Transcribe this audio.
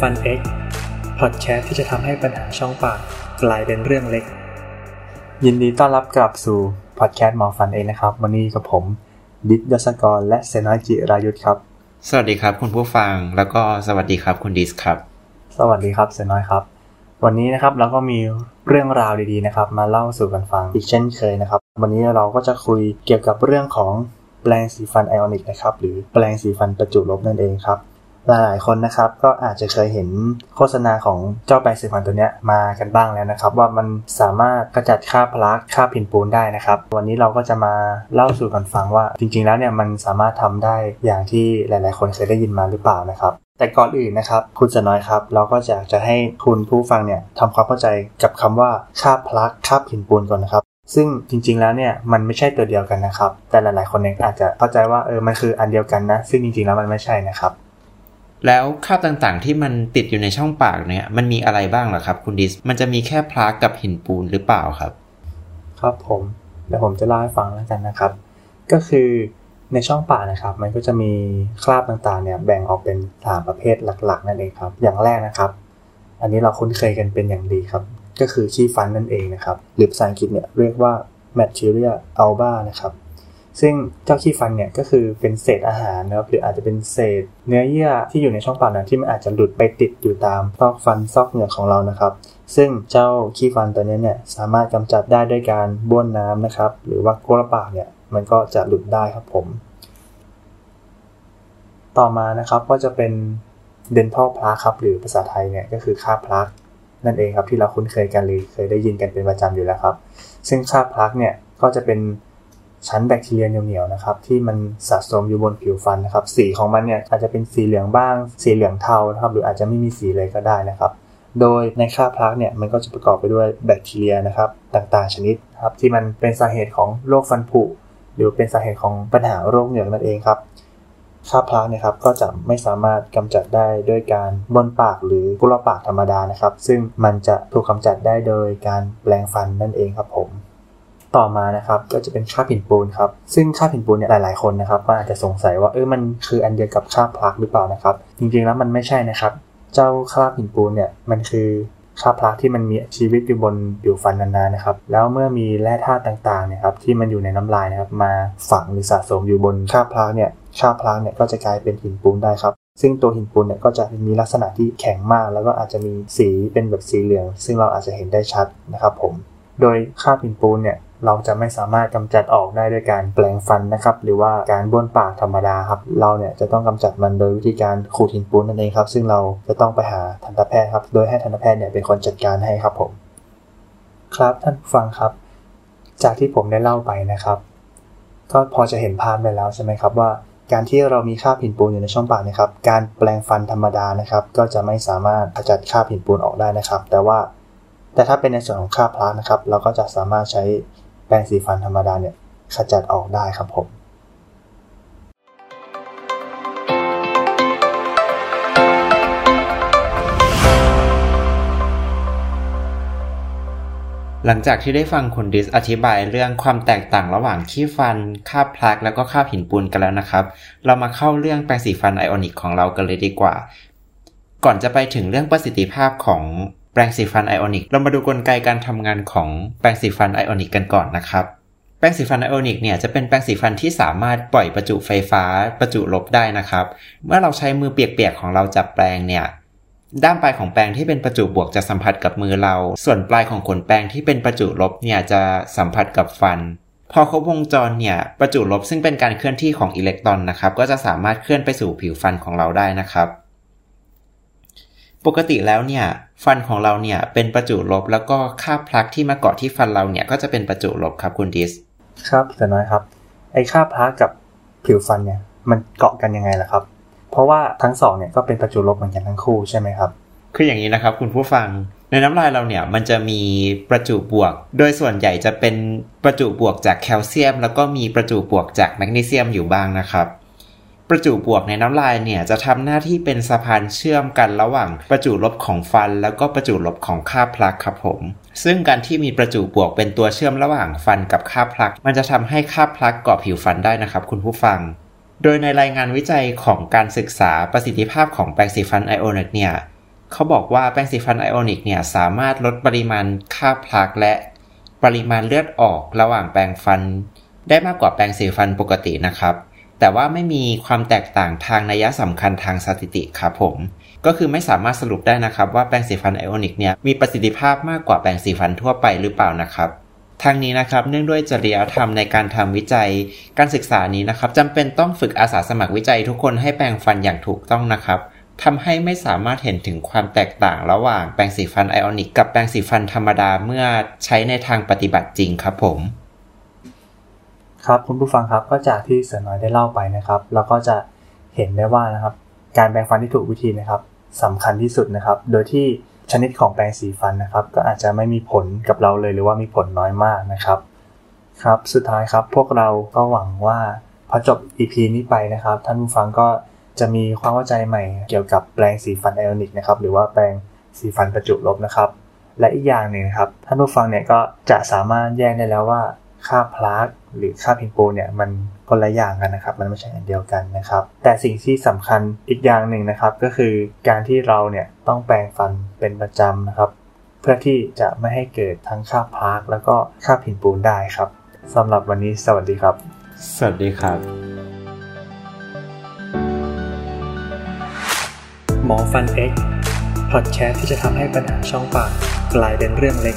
ฟัน X พอดแคสต์ที่จะทำให้ปัญหาช่องปากกลายเป็นเรื่องเล็ก ยินดีต้อนรับกลับสู่พอดแคสต์หมอฟัน X นะครับ วันนี้กับผมดิษยศกรและเซนาจิรายุทธครับ สวัสดีครับคุณผู้ฟังแล้วก็สวัสดีครับคุณดิสครับ สวัสดีครับเซน้อยครับ วันนี้นะครับเราก็มีเรื่องราวดีๆนะครับ มาเล่าสู่กันฟังอีกเช่นเคยนะครับ วันนี้เราก็จะคุยเกี่ยวกับเรื่องของแปรงสีฟันไอออนิกนะครับหรือแปรงสีฟันประจุลบนั่นเองครับ หลายๆคนนะครับก็อาจจะเคยเห็นโฆษณาของเจ้าแปรงสีฟันตัวเนี้ยมากันบ้างแล้วนะครับ ว่ามันสามารถกระจัดคราบพลักคราบผินปูนได้นะครับ วันนี้เราก็จะมาเล่าสู่กันฟังว่าจริงๆแล้วเนี่ยมันสามารถทำได้อย่างที่หลาย ๆ คนเคยได้ยินมาหรือเปล่านะครับแต่ก่อนอื่นนะครับ คุณสน้อยครับ เราก็จะจะให้คุณผู้ฟังเนี่ยทำความเข้าใจกับคำว่าคราบพลักคราบผินปูนก่อนนะครับ ซึ่งจริงๆแล้วเนี่ยมันไม่ใช่ตัวเดียวกันนะครับ แต่หลายๆคนเนี่ยอาจจะเข้าใจว่าเออมันคืออันเดียวกันนะ ซึ่งจริงๆแล้วมันไม่ใช่นะครับ แล้วคราบต่างๆ ที่มันติดอยู่ในช่องปากเนี่ยมันมีอะไรบ้างหรอครับ คุณดิส มันจะมีแค่พลากับหินปูนหรือเปล่าครับ ครับผมเดี๋ยวผมจะเล่าให้ฟังแล้วกันนะครับ ก็คือในช่องปากนะครับ มันก็จะมีคราบต่างๆเนี่ยแบ่งออกเป็นสามประเภทหลักๆ นั่นเองครับ อย่างแรกนะครับ อันนี้เราคุ้นเคยกันเป็นอย่างดีครับ ก็คือขี้ฟันนั่นเองนะครับหรือภาษาอังกฤษเนี่ยเรียกว่า Materia alba นะครับ ซึ่งเจ้าขี้ฟันเนี่ยก็คือเป็นเศษอาหารนะครับหรืออาจจะเป็นเศษ เนื้อเยื่อที่อยู่ในช่องปากนะที่มันอาจจะหลุดไปติดอยู่ตามซอกฟันซอกเหงือกของเรานะครับ ซึ่งเจ้าขี้ฟันตัวนี้เนี่ยสามารถกำจัดได้ด้วยการบ้วนน้ำนะครับ หรือว่าก้ละปากเนี่ยมันก็จะหลุดได้ครับผม ต่อมานะครับก็จะเป็น dental plaque ครับหรือภาษาไทยเนี่ยก็คือคราพลักนั่นเองครับที่เราคุ้นเคยกันหรือเคยได้ยินกันเป็นประจำอยู่แล้วครับ ซึ่งคราพลักเนี่ยก็จะเป็น ชั้นแบคทีเรียเหนียวๆนะครับที่มันสะสมอยู่บนผิวฟันนะครับสีของมันเนี่ยอาจจะเป็นสีเหลืองบ้าง สีเหลืองเทานะครับหรืออาจจะไม่มีสีเลยก็ได้นะครับ โดยในคราบพลักเนี่ยมันก็จะประกอบไปด้วยแบคทีเรียนะครับต่างๆ ชนิดครับที่มันเป็นสาเหตุของโรคฟันผุหรือเป็นสาเหตุของปัญหาโรคเหงือกนั่นเองครับคราบพลักเนี่ยครับก็จะไม่สามารถกำจัดได้ด้วยการบนปากหรือกุลปากธรรมดานะครับ ซึ่งมันจะถูกกำจัดได้โดยการแปลงฟันนั่นเองครับผม ต่อมานะครับก็จะเป็นคราบหินปูนครับซึ่งคราบหินปูนเนี่ยหลายๆคนนะครับก็อาจจะสงสัยว่าเออมันคืออันเดียวกับคราบพลักหรือเปล่านะครับ จริงๆแล้วมันไม่ใช่นะครับ เจ้าคราบหินปูนเนี่ยมันคือคราบพลักที่มันมีชีวิตอยู่บนผิวฟันนานๆนะครับ แล้วเมื่อมีแร่ธาตุต่างๆเนี่ยครับที่มันอยู่ในน้ำลายนะครับมาฝังหรือสะสมอยู่บนคราบพลักเนี่ยคราบพลักเนี่ยก็จะกลายเป็นหินปูนได้ครับซึ่งตัวหินปูนเนี่ยก็จะมีลักษณะที่แข็งมาก แล้วก็อาจจะมีสีเป็นแบบสีเหลือง ซึ่งเราอาจจะเห็นได้ชัดนะครับผม โดยคราหินปูนเนี่ย เราจะไม่สามารถกำจัดออกได้ด้วยการแปลงฟันนะครับ หรือว่าการบ้วนปากธรรมดาครับ เราเนี่ยจะต้องกำจัดมันโดยวิธีการขูดหินปูนนั่นเองครับ ซึ่งเราจะต้องไปหาทันตแพทย์ครับ โดยให้ทันตแพทย์เนี่ยเป็นคนจัดการให้ครับผม ครับท่านผู้ฟังครับ จากที่ผมได้เล่าไปนะครับ ก็พอจะเห็นภาพไปแล้วใช่ไหมครับว่าการที่เรามีคราบหินปูนอยู่ในช่องปากนะครับ การแปลงฟันธรรมดานะครับ ก็จะไม่สามารถขจัดคราบหินปูนออกได้นะครับ แต่ว่า แต่ถ้าเป็นในส่วนของคราบพลาสนะครับ เราก็จะสามารถใช้ แปรงสีฟันธรรมดาเนี่ยขจัดออกได้ครับผมหลังจากที่ได้ฟังคุณดิสอธิบายเรื่องความแตกต่างระหว่างขี้ฟันคาบพลักแล้วก็คาบหินปูนกันแล้วนะครับ เรามาเข้าเรื่องแปรงสีฟันไอออนิกของเรากันเลยดีกว่า ก่อนจะไปถึงเรื่องประสิทธิภาพของ แปรงสีฟันไอออนิกเรามาดูกลไกการทำงานของแปรงสีฟันไอออนิกกันก่อนนะครับแปรงสีฟันไอออนิกเนี่ยจะเป็นแปรงสีฟันที่สามารถปล่อยประจุไฟฟ้าประจุลบได้นะครับ เมื่อเราใช้มือเปียกๆของเราจับแปรงเนี่ยด้านปลายของแปรงที่เป็นประจุบวกจะสัมผัสกับมือเรา ส่วนปลายของขนแปรงที่เป็นประจุลบเนี่ยจะสัมผัสกับฟัน พอครบวงจรเนี่ยประจุลบซึ่งเป็นการเคลื่อนที่ของอิเล็กตรอนนะครับ ก็จะสามารถเคลื่อนไปสู่ผิวฟันของเราได้นะครับ ปกติแล้วเนี่ย ฟันของเราเนี่ยเป็นประจุลบ แล้วก็คราบพลักที่มาเกาะที่ฟันเราเนี่ยก็จะเป็นประจุลบครับคุณดิส ครับแต่น้อยครับ ไอ้คราบพลักกับผิวฟันเนี่ยมันเกาะกันยังไงล่ะครับ เพราะว่าทั้งสองเนี่ยก็เป็นประจุลบเหมือนกันทั้งคู่ใช่ไหมครับ คืออย่างนี้นะครับ คุณผู้ฟังในน้ำลายเราเนี่ยมันจะมีประจุบวก โดยส่วนใหญ่จะเป็นประจุบวกจากแคลเซียม แล้วก็มีประจุบวกจากแมกนีเซียมอยู่บ้างนะครับ ประจุบวกในน้ำลายเนี่ยจะทำหน้าที่เป็นสะพานเชื่อมกันระหว่างประจุลบของฟัน แล้วก็ประจุลบของคราบพลัคครับผม ซึ่งการที่มีประจุบวกเป็นตัวเชื่อมระหว่างฟันกับคราบพลัค มันจะทำให้คราบพลัคเกาะผิวฟันได้นะครับคุณผู้ฟัง โดยในรายงานวิจัยของการศึกษาประสิทธิภาพของแปรงสีฟันไอออนิกเนี่ยเขาบอกว่าแปรงสีฟันไอออนิกเนี่ยสามารถลดปริมาณคราบพลัคและปริมาณเลือดออกระหว่างแปรงฟัน ได้มากกว่าแปรงสีฟันปกตินะครับ แต่ว่าไม่มีความแตกต่างทางนัยสำคัญทางสถิติครับผม ก็คือไม่สามารถสรุปได้นะครับว่าแปรงสีฟันไอออนิกเนี่ยมีประสิทธิภาพมากกว่าแปรงสีฟันทั่วไปหรือเปล่านะครับทางนี้นะครับเนื่องด้วยจริยธรรมในการทำวิจัย การศึกษานี้นะครับจำเป็นต้องฝึกอาสาสมัครวิจัยทุกคนให้แปรงฟันอย่างถูกต้องนะครับทำให้ไม่สามารถเห็นถึงความแตกต่างระหว่างแปรงสีฟันไอออนิกกับแปรงสีฟันธรรมดาเมื่อใช้ในทางปฏิบัติจริงครับผม ครับคุณผู้ฟังครับก็จากที่เสือน้อยได้เล่าไปนะครับ เราก็จะเห็นได้ว่านะครับ การแปรงฟันที่ถูกวิธีนะครับสำคัญที่สุดนะครับ โดยที่ชนิดของแปรงสีฟันนะครับ ก็อาจจะไม่มีผลกับเราเลยหรือว่ามีผลน้อยมากนะครับ ครับสุดท้ายครับพวกเราก็หวังว่าพอจบ EP นี้ไปนะครับ ท่านผู้ฟังก็จะมีความเข้าใจใหม่เกี่ยวกับแปรงสีฟันไอออนิกนะครับหรือว่าแปรงสีฟันประจุลบนะครับ และอีกอย่างหนึ่งนะครับท่านผู้ฟังเนี่ยก็จะสามารถแยกได้แล้วว่า ค่าพลาสหรือค่าพิมโปเนี่ยมันคนละอย่างกันนะครับ มันไม่ใช่อันเดียวกันนะครับ แต่สิ่งที่สำคัญอีกอย่างหนึ่งนะครับ ก็คือการที่เราเนี่ยต้องแปรงฟันเป็นประจำนะครับ เพื่อที่จะไม่ให้เกิดทั้งค่าพลาสแล้วก็ค่าพิมปูนได้ครับสำหรับวันนี้สวัสดีครับ สวัสดีครับ หมอฟันเอ็กพอดแคสต์ที่จะทำให้ปัญหาช่องปากกลายเป็นเรื่องเล็ก